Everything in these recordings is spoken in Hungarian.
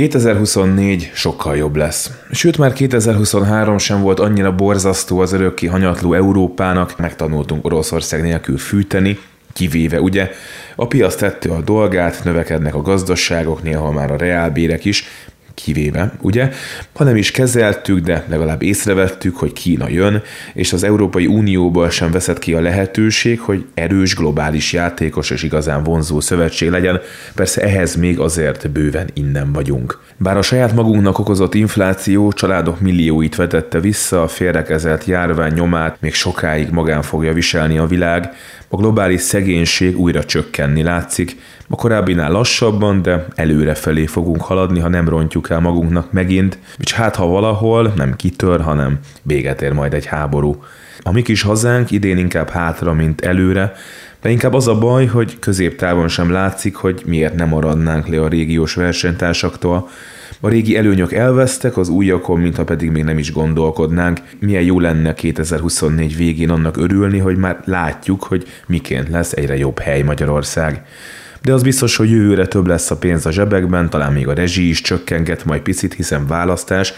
2024 sokkal jobb lesz. Sőt, már 2023 sem volt annyira borzasztó az örökké hanyatló Európának, megtanultunk Oroszország nélkül fűteni, kivéve ugye a piac tettő a dolgát, növekednek a gazdaságok, néha már a reálbérek is, kivéve, ugye, hanem is kezeltük, de legalább észrevettük, hogy Kína jön, és az Európai Unióból sem veszett ki a lehetőség, hogy erős globális játékos és igazán vonzó szövetség legyen, persze ehhez még azért bőven innen vagyunk. Bár a saját magunknak okozott infláció családok millióit vetette vissza, a félrekezelt járvány nyomát még sokáig magán fogja viselni a világ, a globális szegénység újra csökkenni látszik, a korábbinál lassabban, de előre felé fogunk haladni, ha nem rontjuk el magunknak megint, és hát ha valahol nem kitör, hanem véget ér majd egy háború. A mi kis hazánk idén inkább hátra, mint előre, de inkább az a baj, hogy középtávon sem látszik, hogy miért nem maradnánk le a régiós versenytársaktól. A régi előnyök elvesztek, az újakon, mintha pedig még nem is gondolkodnánk. Milyen jó lenne 2024 végén annak örülni, hogy már látjuk, hogy miként lesz egyre jobb hely Magyarország de az biztos, hogy jövőre több lesz a pénz a zsebekben, talán még a rezsi is csökkenget majd picit, hiszen választás,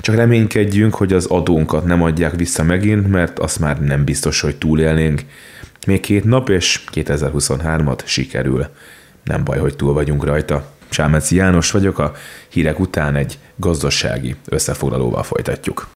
csak reménykedjünk, hogy az adónkat nem adják vissza megint, mert azt már nem biztos, hogy túlélnénk. Még két nap, és 2023-at sikerül. Nem baj, hogy túl vagyunk rajta. Sámeci János vagyok, a hírek után egy gazdasági összefoglalóval folytatjuk.